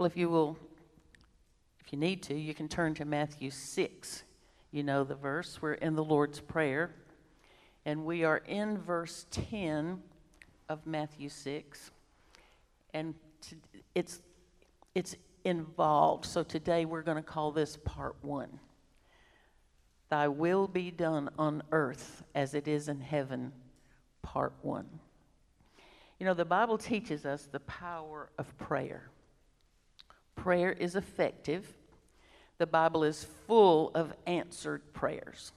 Well, if you will, if you need to, you can turn to Matthew 6. You know the verse. We're in the Lord's Prayer, and we are in verse 10 of Matthew 6. And to, it's, it's involved. So today we're going to call this part one. Thy will be done on earth as it is in heaven, part one. You know, the Bible teaches us the power of prayer. Prayer is effective. The Bible is full of answered prayers.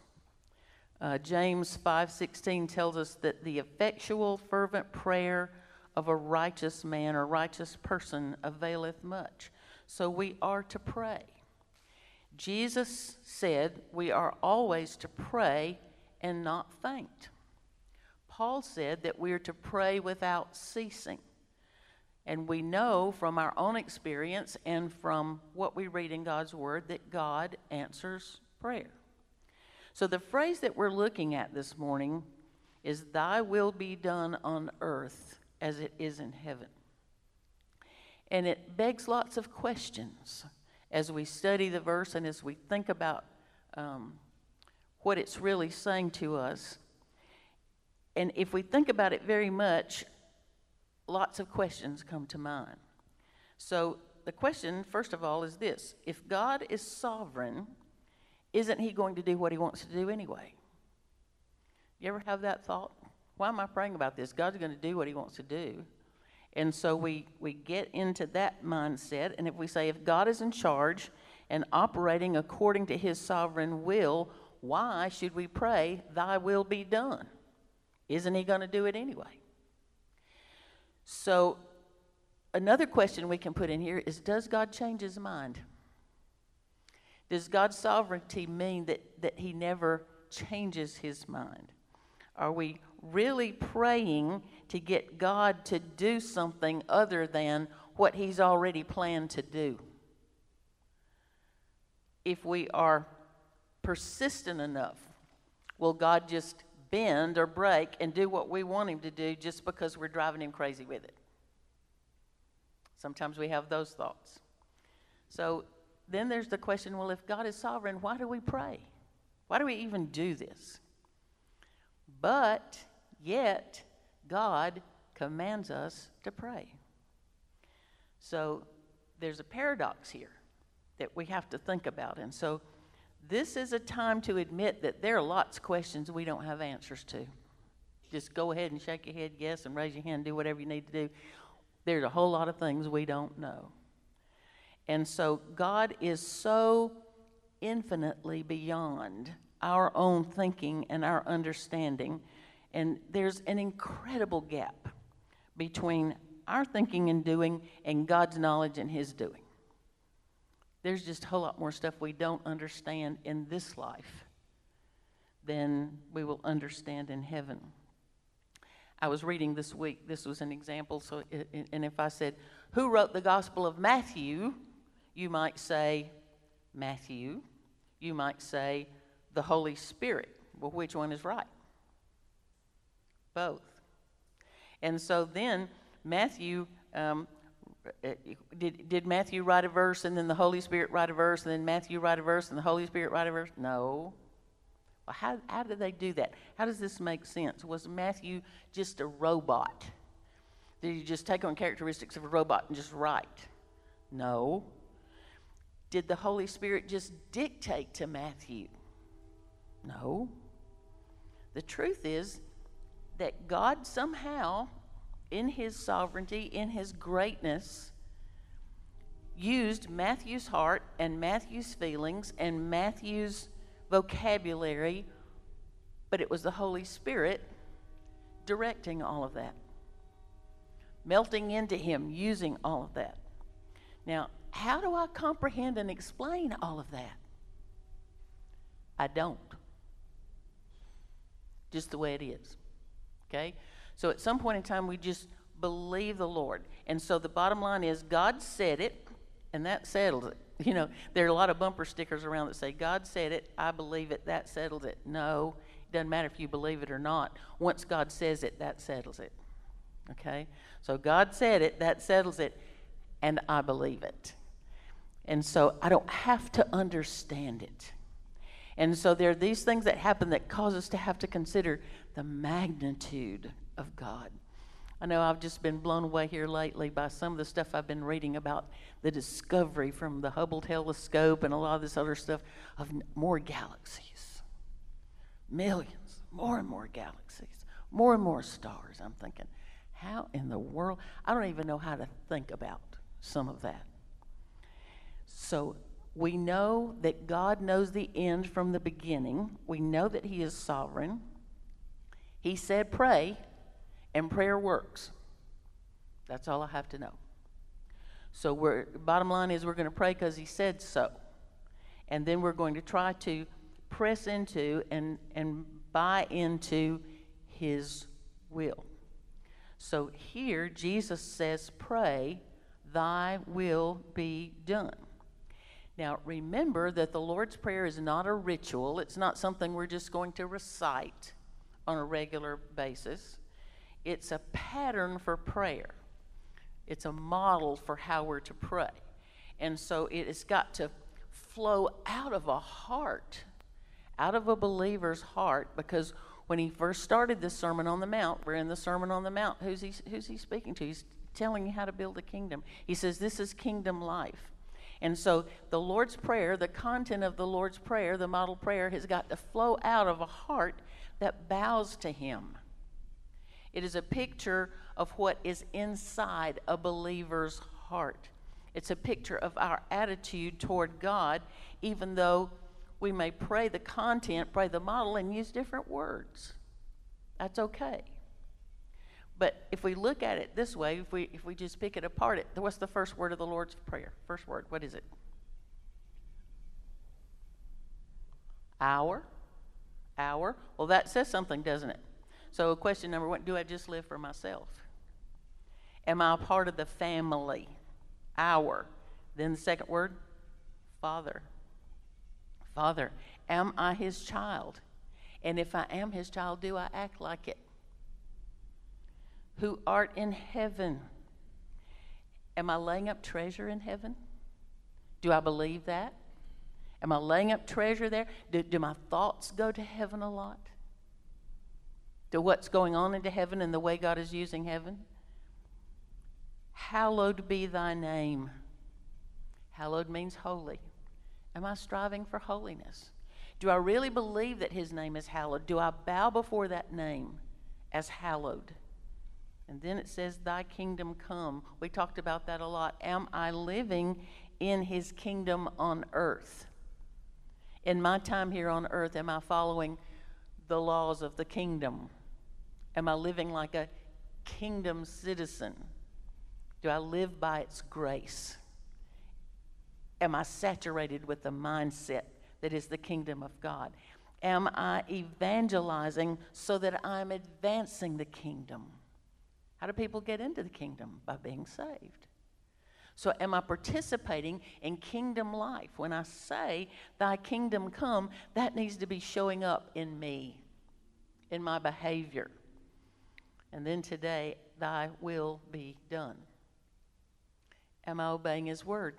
Uh, James 5:16 tells us that the effectual fervent prayer of a righteous man or righteous person availeth much. So we are to pray. Jesus said we are always to pray and not faint. Paul said that we are to pray without ceasing. And we know from our own experience and from what we read in God's Word that God answers prayer. So the phrase that we're looking at this morning is, Thy will be done on earth as it is in heaven. And it begs lots of questions as we study the verse and as we think about um, what it's really saying to us. And if we think about it very much, lots of questions come to mind. So, the question, first of all, is this If God is sovereign, isn't He going to do what He wants to do anyway? You ever have that thought? Why am I praying about this? God's going to do what He wants to do. And so we, we get into that mindset. And if we say, if God is in charge and operating according to his sovereign will, why should we pray, Thy will be done? Isn't he going to do it anyway? So, another question we can put in here is Does God change his mind? Does God's sovereignty mean that, that he never changes his mind? Are we really praying to get God to do something other than what He's already planned to do. If we are persistent enough, will God just bend or break and do what we want Him to do just because we're driving Him crazy with it? Sometimes we have those thoughts. So then there's the question well, if God is sovereign, why do we pray? Why do we even do this? But Yet, God commands us to pray. So, there's a paradox here that we have to think about. And so, this is a time to admit that there are lots of questions we don't have answers to. Just go ahead and shake your head yes and raise your hand, do whatever you need to do. There's a whole lot of things we don't know. And so, God is so infinitely beyond our own thinking and our understanding and there's an incredible gap between our thinking and doing and God's knowledge and His doing. There's just a whole lot more stuff we don't understand in this life than we will understand in heaven. I was reading this week, this was an example. So, it, and if I said, Who wrote the Gospel of Matthew? you might say, Matthew. You might say, the Holy Spirit. Well, which one is right? both. And so then Matthew, um, Eh, eh, did, did Matthew write a verse and then the Holy Spirit write a verse and then Matthew write a verse and the Holy Spirit write a verse? No. Well, how, how did they do that? How does this make sense? Was Matthew just a robot? Did he just take on characteristics of a robot and just write? No. Did the Holy Spirit just dictate to Matthew? No. The truth is, that God somehow, in his sovereignty, in his greatness, used Matthew's heart and Matthew's feelings and Matthew's vocabulary, but it was the Holy Spirit directing all of that, melting into him, using all of that. Now, how do I comprehend and explain all of that? I don't. Just the way it is. Okay? So at some point in time, we just believe the Lord. And so the bottom line is God said it, and that settles it. You know, there are a lot of bumper stickers around that say, God said it, I believe it, that settles it. No, it doesn't matter if you believe it or not. Once God says it, that settles it. Okay? So God said it, that settles it. and I believe it. And so I don't have to understand it. And so there are these things that happen that cause us to have to consider the magnitude of God. I know I've just been blown away here lately by some of the stuff I've been reading about the discovery from the Hubble telescope and a lot of this other stuff of more galaxies. Millions, more and more galaxies, more and more stars. I'm thinking, how in the world? I don't even know how to think about some of that. So we know that God knows the end from the beginning. We know that He is sovereign. He said, pray, and prayer works. That's all I have to know. So, we're, bottom line is, we're going to pray because He said so. And then we're going to try to press into and, and buy into His will. So, here, Jesus says, Pray, thy will be done. Now, remember that the Lord's Prayer is not a ritual, it's not something we're just going to recite on a regular basis. It's a pattern for prayer, it's a model for how we're to pray. And so it has got to flow out of a heart, out of a believer's heart, because when he first started this Sermon on the Mount, we're in the Sermon on the Mount. Who's he, who's he speaking to? He's telling you how to build a kingdom. He says, This is kingdom life. And so the Lord's Prayer, the content of the Lord's Prayer, the model prayer, has got to flow out of a heart that bows to Him. It is a picture of what is inside a believer's heart. It's a picture of our attitude toward God, even though we may pray the content, pray the model, and use different words. That's okay. But if we look at it this way, if we, if we just pick it apart, it, what's the first word of the Lord's Prayer? First word, what is it? Our. Our. Well, that says something, doesn't it? So, question number one do I just live for myself? Am I a part of the family? Our. Then the second word, Father. Father. Am I his child? And if I am his child, do I act like it? who art in heaven. Am I laying up treasure in heaven? Do I believe that? Am I laying up treasure there? Do, do my thoughts go to heaven a lot? To what's going on into heaven and the way God is using heaven? Hallowed be thy name. Hallowed means holy. Am I striving for holiness? Do I really believe that his name is hallowed? Do I bow before that name as hallowed? And then it says, Thy kingdom come. We talked about that a lot. Am I living in His kingdom on earth? In my time here on earth, am I following the laws of the kingdom? Am I living like a kingdom citizen? Do I live by its grace? Am I saturated with the mindset that is the kingdom of God? Am I evangelizing so that I'm advancing the kingdom? How do people get into the kingdom? By being saved. So, am I participating in kingdom life? When I say, Thy kingdom come, that needs to be showing up in me, in my behavior. And then today, Thy will be done. Am I obeying His word?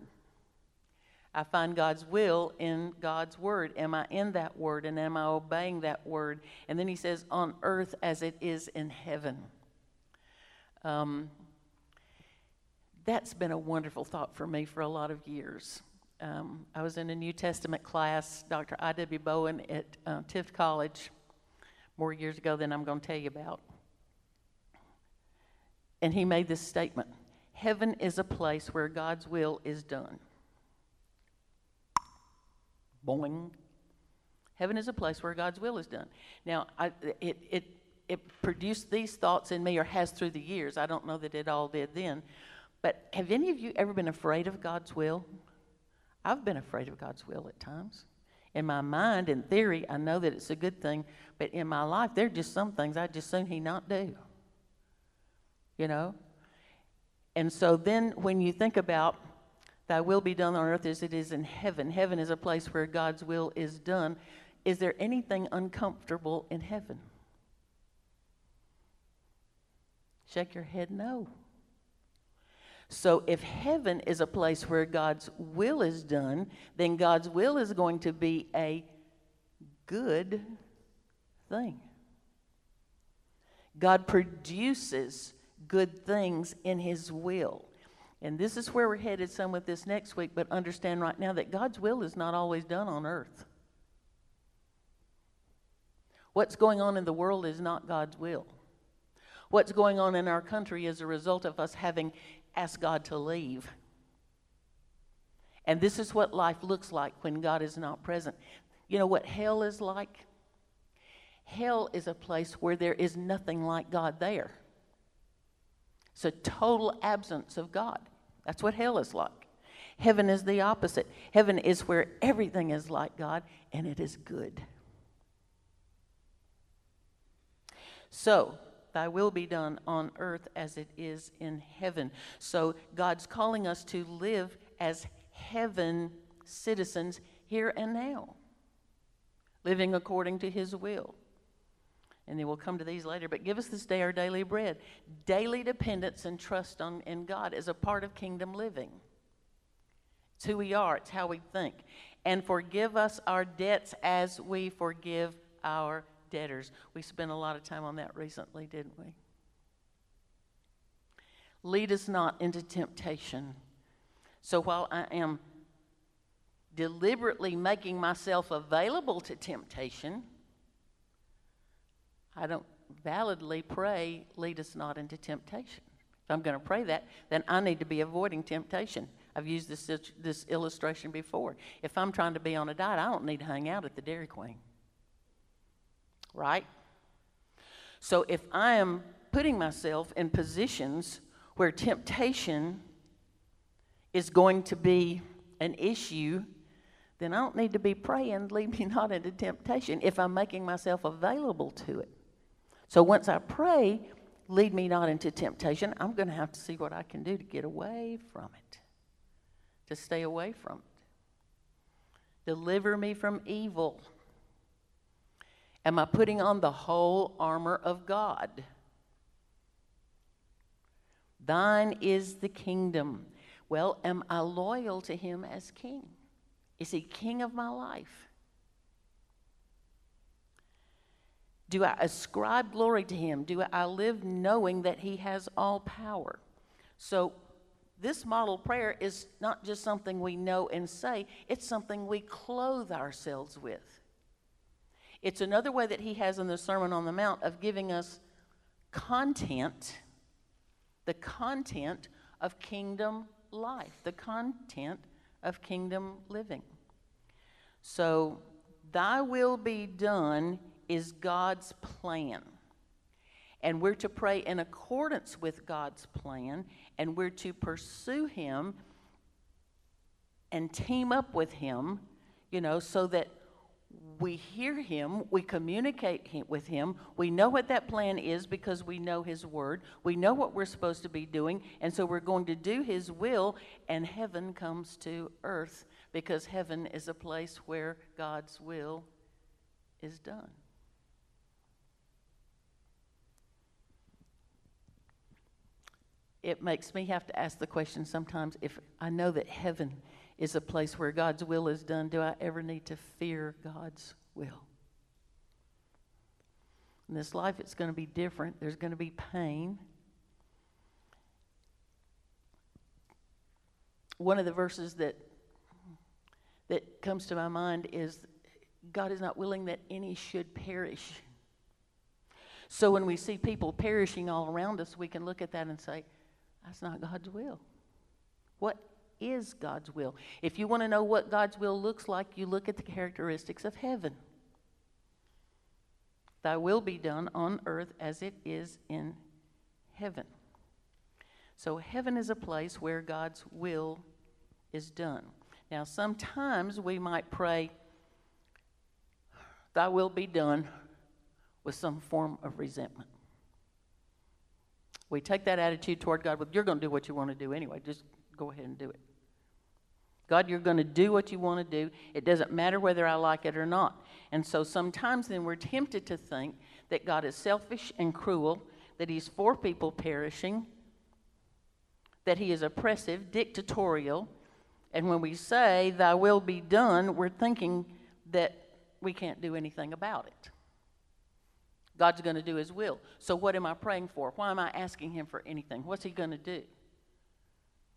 I find God's will in God's word. Am I in that word and am I obeying that word? And then He says, On earth as it is in heaven. Um, that's been a wonderful thought for me for a lot of years. Um, I was in a New Testament class, Dr. I.W. Bowen at uh, Tift College, more years ago than I'm going to tell you about. And he made this statement Heaven is a place where God's will is done. Boing. Heaven is a place where God's will is done. Now, I, it, it it produced these thoughts in me or has through the years. I don't know that it all did then. But have any of you ever been afraid of God's will? I've been afraid of God's will at times. In my mind, in theory, I know that it's a good thing, but in my life, there are just some things I'd just soon He not do. You know? And so then when you think about thy will be done on earth as it is in heaven, heaven is a place where God's will is done. Is there anything uncomfortable in heaven? Shake your head, no. So if heaven is a place where God's will is done, then God's will is going to be a good thing. God produces good things in His will. And this is where we're headed some with this next week, but understand right now that God's will is not always done on earth. What's going on in the world is not God's will. What's going on in our country is a result of us having asked God to leave. And this is what life looks like when God is not present. You know what hell is like? Hell is a place where there is nothing like God there. It's a total absence of God. That's what hell is like. Heaven is the opposite. Heaven is where everything is like God and it is good. So, thy will be done on earth as it is in heaven. So, God's calling us to live as heaven citizens here and now, living according to his will. And then we'll come to these later. But give us this day our daily bread. Daily dependence and trust on, in God is a part of kingdom living. It's who we are, it's how we think. And forgive us our debts as we forgive our debtors. We spent a lot of time on that recently, didn't we? Lead us not into temptation. So while I am deliberately making myself available to temptation, I don't validly pray, lead us not into temptation. If I'm going to pray that, then I need to be avoiding temptation. I've used this, this illustration before. If I'm trying to be on a diet, I don't need to hang out at the Dairy Queen. Right? So if I am putting myself in positions where temptation is going to be an issue, then I don't need to be praying, lead me not into temptation, if I'm making myself available to it. So once I pray, lead me not into temptation, I'm going to have to see what I can do to get away from it, to stay away from it. Deliver me from evil. Am I putting on the whole armor of God? Thine is the kingdom. Well, am I loyal to him as king? Is he king of my life? Do I ascribe glory to him? Do I live knowing that he has all power? So, this model prayer is not just something we know and say, it's something we clothe ourselves with. It's another way that he has in the Sermon on the Mount of giving us content, the content of kingdom life, the content of kingdom living. So, thy will be done is God's plan. And we're to pray in accordance with God's plan, and we're to pursue Him and team up with Him, you know, so that we hear Him, we communicate with Him, we know what that plan is because we know His Word, we know what we're supposed to be doing, and so we're going to do His will, and heaven comes to earth because heaven is a place where God's will is done. It makes me have to ask the question sometimes if I know that heaven is a place where God's will is done, do I ever need to fear God's will? In this life, it's going to be different. There's going to be pain. One of the verses that that comes to my mind is God is not willing that any should perish. So when we see people perishing all around us, we can look at that and say, that's not God's will. What is God's will? If you want to know what God's will looks like, you look at the characteristics of heaven. Thy will be done on earth as it is in heaven. So, heaven is a place where God's will is done. Now, sometimes we might pray, Thy will be done with some form of resentment. We take that attitude toward God, well, you're going to do what you want to do anyway. Just go ahead and do it. God, you're going to do what you want to do. It doesn't matter whether I like it or not. And so sometimes then we're tempted to think that God is selfish and cruel, that He's for people perishing, that he is oppressive, dictatorial, and when we say, Thy will be done, we're thinking that we can't do anything about it. God's going to do his will. So, what am I praying for? Why am I asking him for anything? What's he going to do?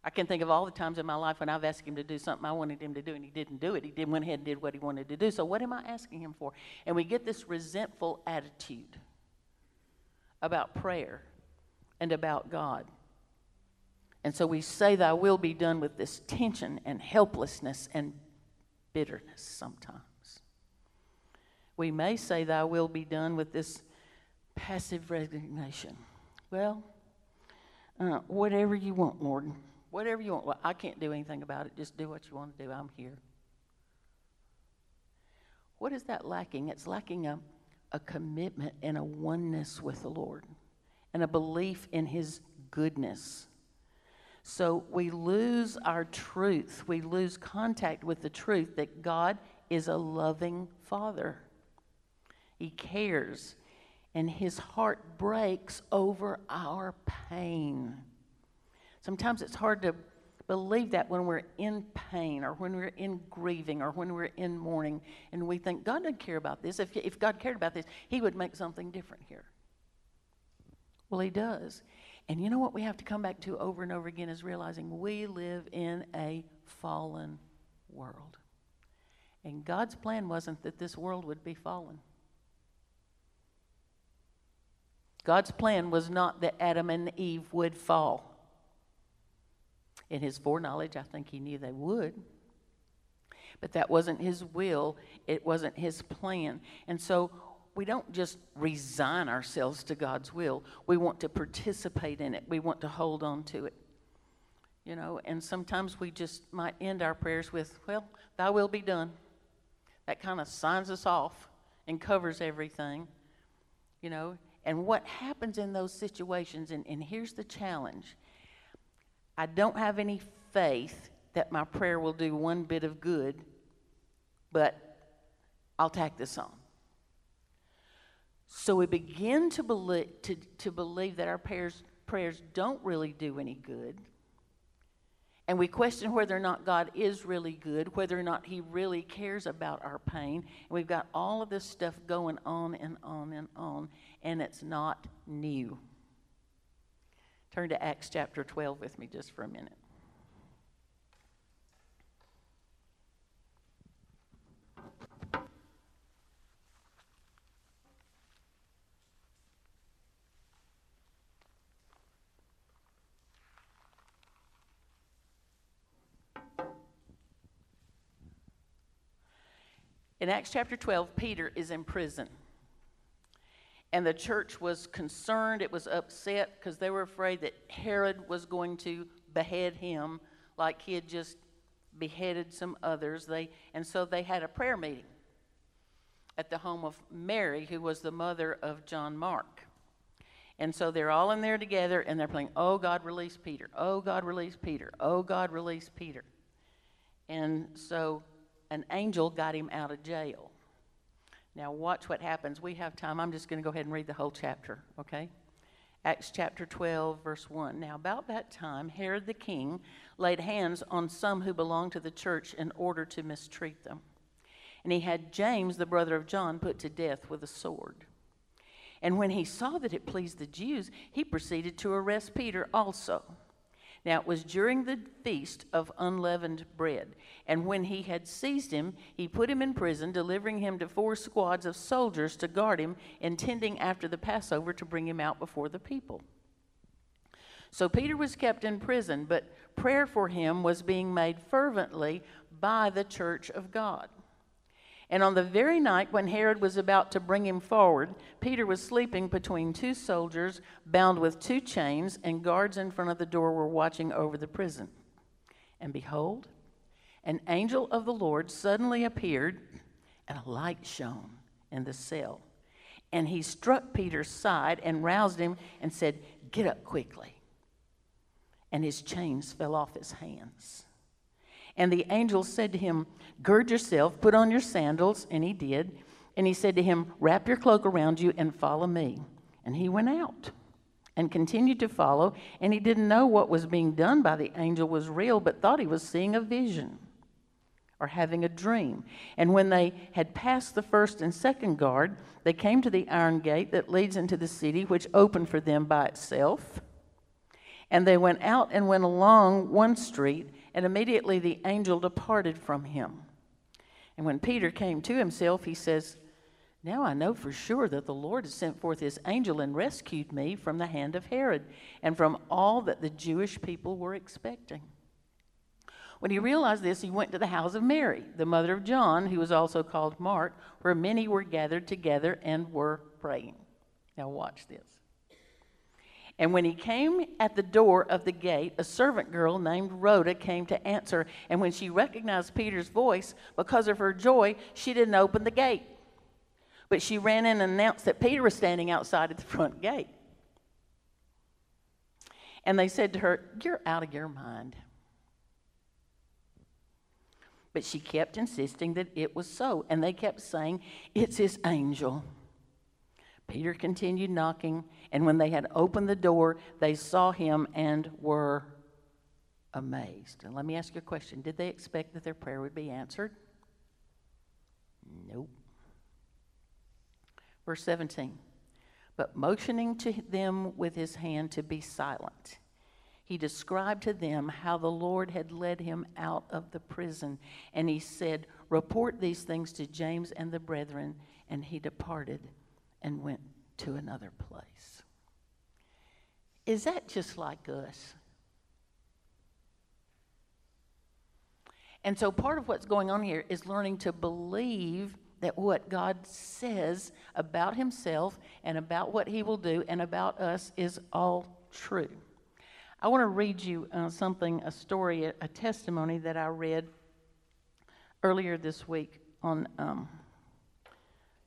I can think of all the times in my life when I've asked him to do something I wanted him to do and he didn't do it. He did, went ahead and did what he wanted to do. So, what am I asking him for? And we get this resentful attitude about prayer and about God. And so we say, Thy will be done with this tension and helplessness and bitterness sometimes. We may say, Thy will be done with this passive resignation. Well, uh, whatever you want, Lord. Whatever you want. Well, I can't do anything about it. Just do what you want to do. I'm here. What is that lacking? It's lacking a, a commitment and a oneness with the Lord and a belief in His goodness. So we lose our truth. We lose contact with the truth that God is a loving Father. He cares, and His heart breaks over our pain. Sometimes it's hard to believe that when we're in pain or when we're in grieving or when we're in mourning and we think God doesn't care about this. If, if God cared about this, He would make something different here. Well, He does. And you know what we have to come back to over and over again is realizing we live in a fallen world. And God's plan wasn't that this world would be fallen. God's plan was not that Adam and Eve would fall. In his foreknowledge, I think he knew they would. But that wasn't his will, it wasn't his plan. And so we don't just resign ourselves to God's will, we want to participate in it, we want to hold on to it. You know, and sometimes we just might end our prayers with, Well, thy will be done. That kind of signs us off and covers everything. You know, and what happens in those situations, and, and here's the challenge I don't have any faith that my prayer will do one bit of good, but I'll tack this on. So we begin to believe, to, to believe that our prayers, prayers don't really do any good. And we question whether or not God is really good, whether or not He really cares about our pain. And we've got all of this stuff going on and on and on and it's not new. Turn to Acts chapter 12 with me just for a minute. In Acts chapter 12, Peter is in prison. And the church was concerned, it was upset because they were afraid that Herod was going to behead him like he had just beheaded some others. They, and so they had a prayer meeting at the home of Mary, who was the mother of John Mark. And so they're all in there together and they're playing, Oh God, release Peter. Oh God, release Peter. Oh God, release Peter. And so an angel got him out of jail. Now, watch what happens. We have time. I'm just going to go ahead and read the whole chapter, okay? Acts chapter 12, verse 1. Now, about that time, Herod the king laid hands on some who belonged to the church in order to mistreat them. And he had James, the brother of John, put to death with a sword. And when he saw that it pleased the Jews, he proceeded to arrest Peter also. Now it was during the feast of unleavened bread. And when he had seized him, he put him in prison, delivering him to four squads of soldiers to guard him, intending after the Passover to bring him out before the people. So Peter was kept in prison, but prayer for him was being made fervently by the church of God. And on the very night when Herod was about to bring him forward, Peter was sleeping between two soldiers, bound with two chains, and guards in front of the door were watching over the prison. And behold, an angel of the Lord suddenly appeared, and a light shone in the cell. And he struck Peter's side and roused him and said, Get up quickly. And his chains fell off his hands. And the angel said to him, Gird yourself, put on your sandals. And he did. And he said to him, Wrap your cloak around you and follow me. And he went out and continued to follow, and he didn't know what was being done by the angel was real, but thought he was seeing a vision or having a dream. And when they had passed the first and second guard, they came to the iron gate that leads into the city, which opened for them by itself. And they went out and went along one street, and immediately the angel departed from him. And when Peter came to himself, he says, Now I know for sure that the Lord has sent forth his angel and rescued me from the hand of Herod and from all that the Jewish people were expecting. When he realized this, he went to the house of Mary, the mother of John, who was also called Mark, where many were gathered together and were praying. Now, watch this. And when he came at the door of the gate, a servant girl named Rhoda came to answer. And when she recognized Peter's voice, because of her joy, she didn't open the gate. But she ran in and announced that Peter was standing outside at the front gate. And they said to her, You're out of your mind. But she kept insisting that it was so, and they kept saying, It's his angel. Peter continued knocking, and when they had opened the door, they saw him and were amazed. And let me ask you a question Did they expect that their prayer would be answered? Nope. Verse 17. But motioning to them with his hand to be silent, he described to them how the Lord had led him out of the prison. And he said, Report these things to James and the brethren. And he departed and went to another place. Is that just like us? And so, part of what's going on here is learning to believe that what God says about Himself and about what He will do and about us is all true. I want to read you uh, something, a story, a, a, testimony that I read earlier this week on um,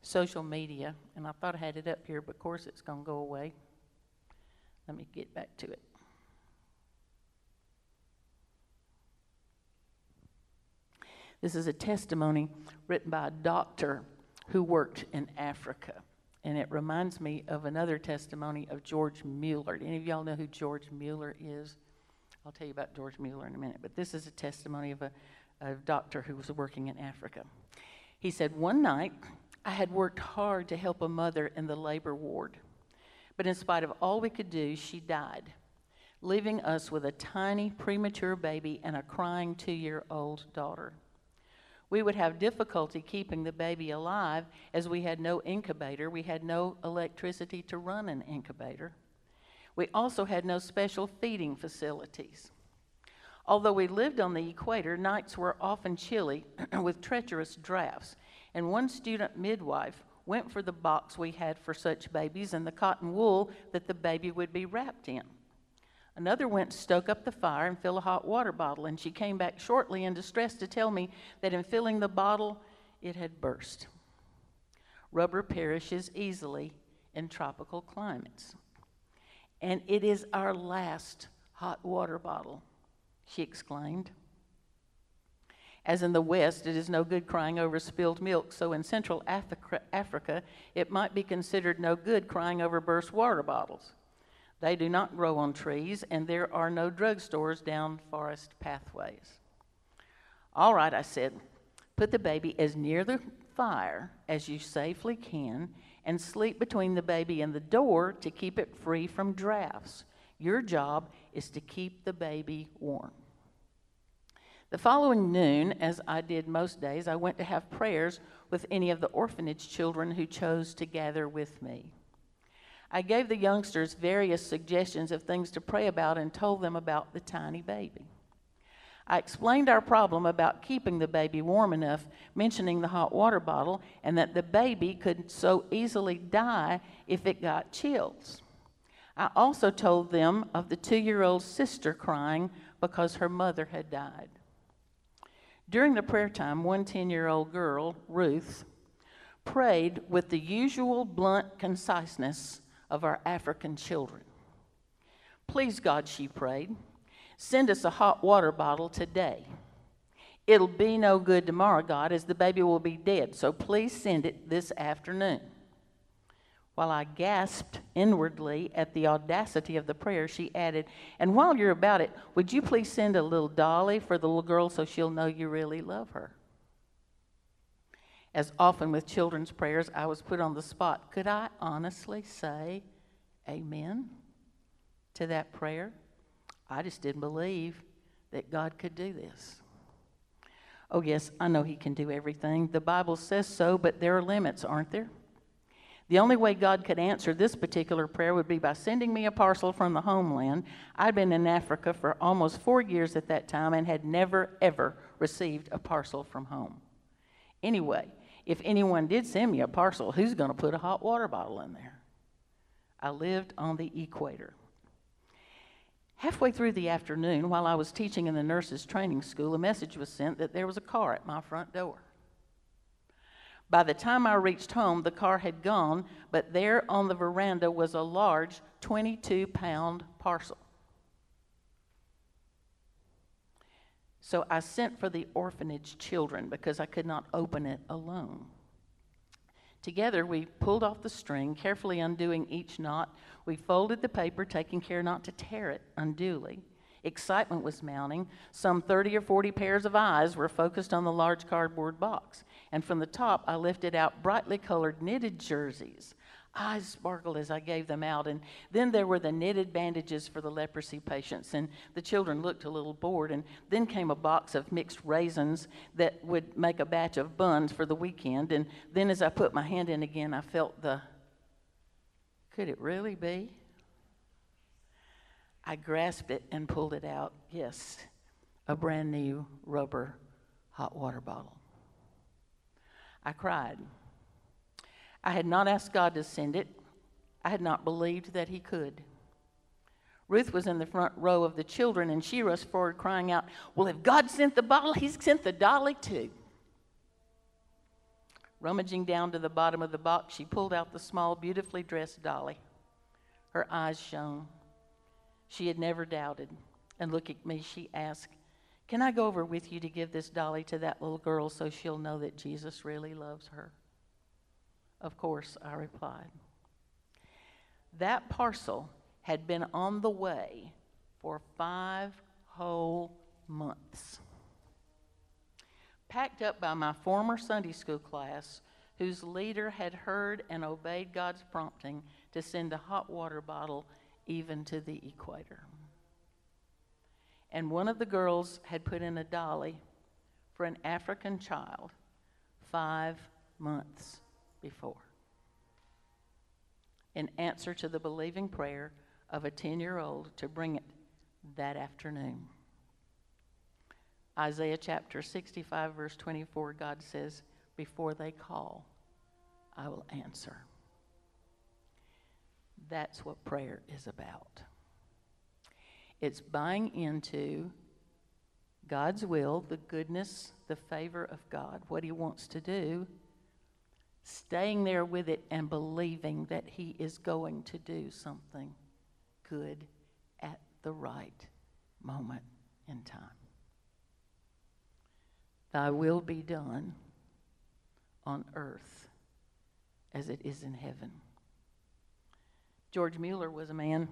social media. And I thought I had it up here, but of course it's going to go away. Let me get back to it. This is a testimony written by a doctor who worked in Africa. And it reminds me of another testimony of George Mueller. Any of y'all know who George Mueller is? I'll tell you about George Mueller in a minute. But this is a testimony of a, a doctor who was working in Africa. He said, One night, I had worked hard to help a mother in the labor ward. But in spite of all we could do, she died, leaving us with a tiny premature baby and a crying two year old daughter we would have difficulty keeping the baby alive as we had no incubator. We had no electricity to run an incubator. We also had no special feeding facilities. Although we lived on the equator, nights were often chilly with treacherous drafts, and one student midwife went for the box we had for such babies and the cotton wool that the baby would be wrapped in. Another went to stoke up the fire and fill a hot water bottle, and she came back shortly in distress to tell me that in filling the bottle, it had burst. Rubber perishes easily in tropical climates. And it is our last hot water bottle, she exclaimed. As in the West, it is no good crying over spilled milk, so in Central Africa, it might be considered no good crying over burst water bottles. They do not grow on trees, and there are no drugstores down forest pathways. All right, I said, put the baby as near the fire as you safely can and sleep between the baby and the door to keep it free from drafts. Your job is to keep the baby warm. The following noon, as I did most days, I went to have prayers with any of the orphanage children who chose to gather with me. I gave the youngsters various suggestions of things to pray about and told them about the tiny baby. I explained our problem about keeping the baby warm enough, mentioning the hot water bottle, and that the baby could so easily die if it got chills. I also told them of the two year old sister crying because her mother had died. During the prayer time, one 10 year old girl, Ruth, prayed with the usual blunt conciseness of our African children. Please, God, she prayed, send us a hot water bottle today. It'll be no good tomorrow, God, as the baby will be dead, so please send it this afternoon. While I gasped inwardly at the audacity of the prayer, she added, And while you're about it, would you please send a little dolly for the little girl so she'll know you really love her? As often with children's prayers, I was put on the spot. Could I honestly say amen to that prayer? I just didn't believe that God could do this. Oh, yes, I know He can do everything. The Bible says so, but there are limits, aren't there? The only way God could answer this particular prayer would be by sending me a parcel from the homeland. I'd been in Africa for almost four years at that time and had never, ever received a parcel from home. Anyway, if anyone did send me a parcel, who's going to put a hot water bottle in there? I lived on the equator. Halfway through the afternoon, while I was teaching in the nurses' training school, a message was sent that there was a car at my front door. By the time I reached home, the car had gone, but there on the veranda was a large 22 pound parcel. So I sent for the orphanage children because I could not open it alone. Together, we pulled off the string, carefully undoing each knot. We folded the paper, taking care not to tear it unduly. Excitement was mounting. Some 30 or 40 pairs of eyes were focused on the large cardboard box. And from the top, I lifted out brightly colored knitted jerseys eyes sparkled as I gave them out. And then there were the knitted bandages for the leprosy patients. And the children looked a little bored. And then came a box of mixed raisins that would make a batch of buns for the weekend. And then as I put my hand in again, I felt the could it really be? I grasped it and pulled it out. Yes, a brand new rubber hot water bottle. I cried. I had not asked God to send it, I had not believed that He could. Ruth was in the front row of the children, and she rushed forward crying out, Well, if God sent the bottle, He's sent the dolly too. Rummaging down to the bottom of the box, she pulled out the small, beautifully dressed dolly. Her eyes shone. She had never doubted. And looking at me, she asked, Can I go over with you to give this dolly to that little girl so she'll know that Jesus really loves her? Of course, I replied. That parcel had been on the way for five whole months. Packed up by my former Sunday school class, whose leader had heard and obeyed God's prompting to send a hot water bottle even to the equator. And one of the girls had put in a dolly for an African child five months before. In answer to the believing prayer of a 10 year old to bring it that afternoon. Isaiah chapter 65, verse 24, God says, Before they call, I will answer. That's what prayer is about. It's buying into God's will, the goodness, the favor of God, what He wants to do, staying there with it and believing that He is going to do something good at the right moment in time. Thy will be done on earth as it is in heaven. George Mueller was a man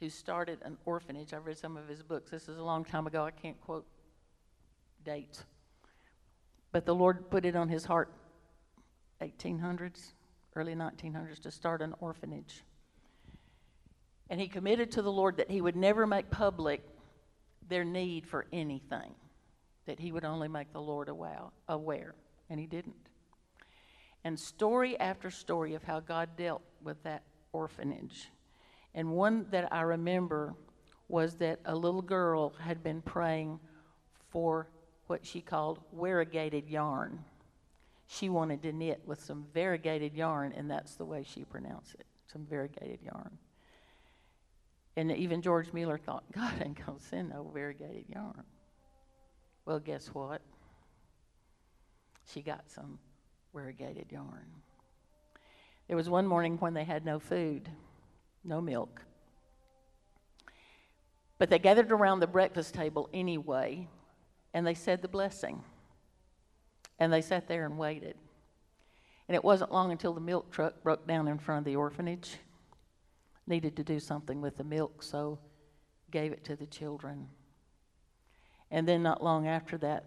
who started an orphanage. I've read some of his books. This is a long time ago. I can't quote dates. But the Lord put it on his heart 1800s, early 1900s, to start an orphanage. And he committed to the Lord that he would never make public their need for anything, that he would only make the Lord aware. And he didn't. And story after story of how God dealt with that orphanage. And one that I remember was that a little girl had been praying for what she called variegated yarn she wanted to knit with some variegated yarn, and that's the way she pronounced it some variegated yarn. And even George Mueller thought, God ain't going to send no variegated yarn. Well, guess what? She got some variegated yarn. There was one morning when they had no food, no milk. But they gathered around the breakfast table anyway, and they said the blessing. And they sat there and waited. And it wasn't long until the milk truck broke down in front of the orphanage. Needed to do something with the milk, so gave it to the children. And then, not long after that,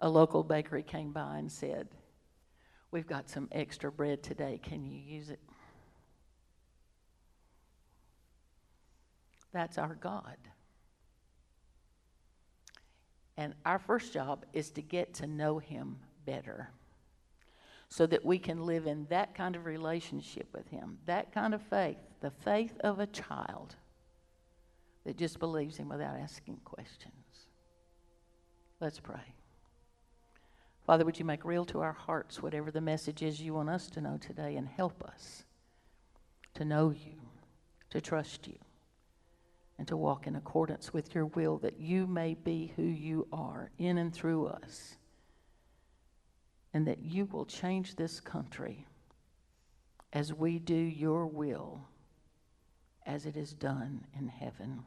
a local bakery came by and said, We've got some extra bread today. Can you use it? That's our God. And our first job is to get to know Him better so that we can live in that kind of relationship with Him, that kind of faith, the faith of a child that just believes Him without asking questions. Let's pray. Father, would you make real to our hearts whatever the message is you want us to know today and help us to know you, to trust you, and to walk in accordance with your will that you may be who you are in and through us, and that you will change this country as we do your will as it is done in heaven.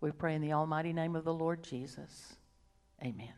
We pray in the almighty name of the Lord Jesus. Amen.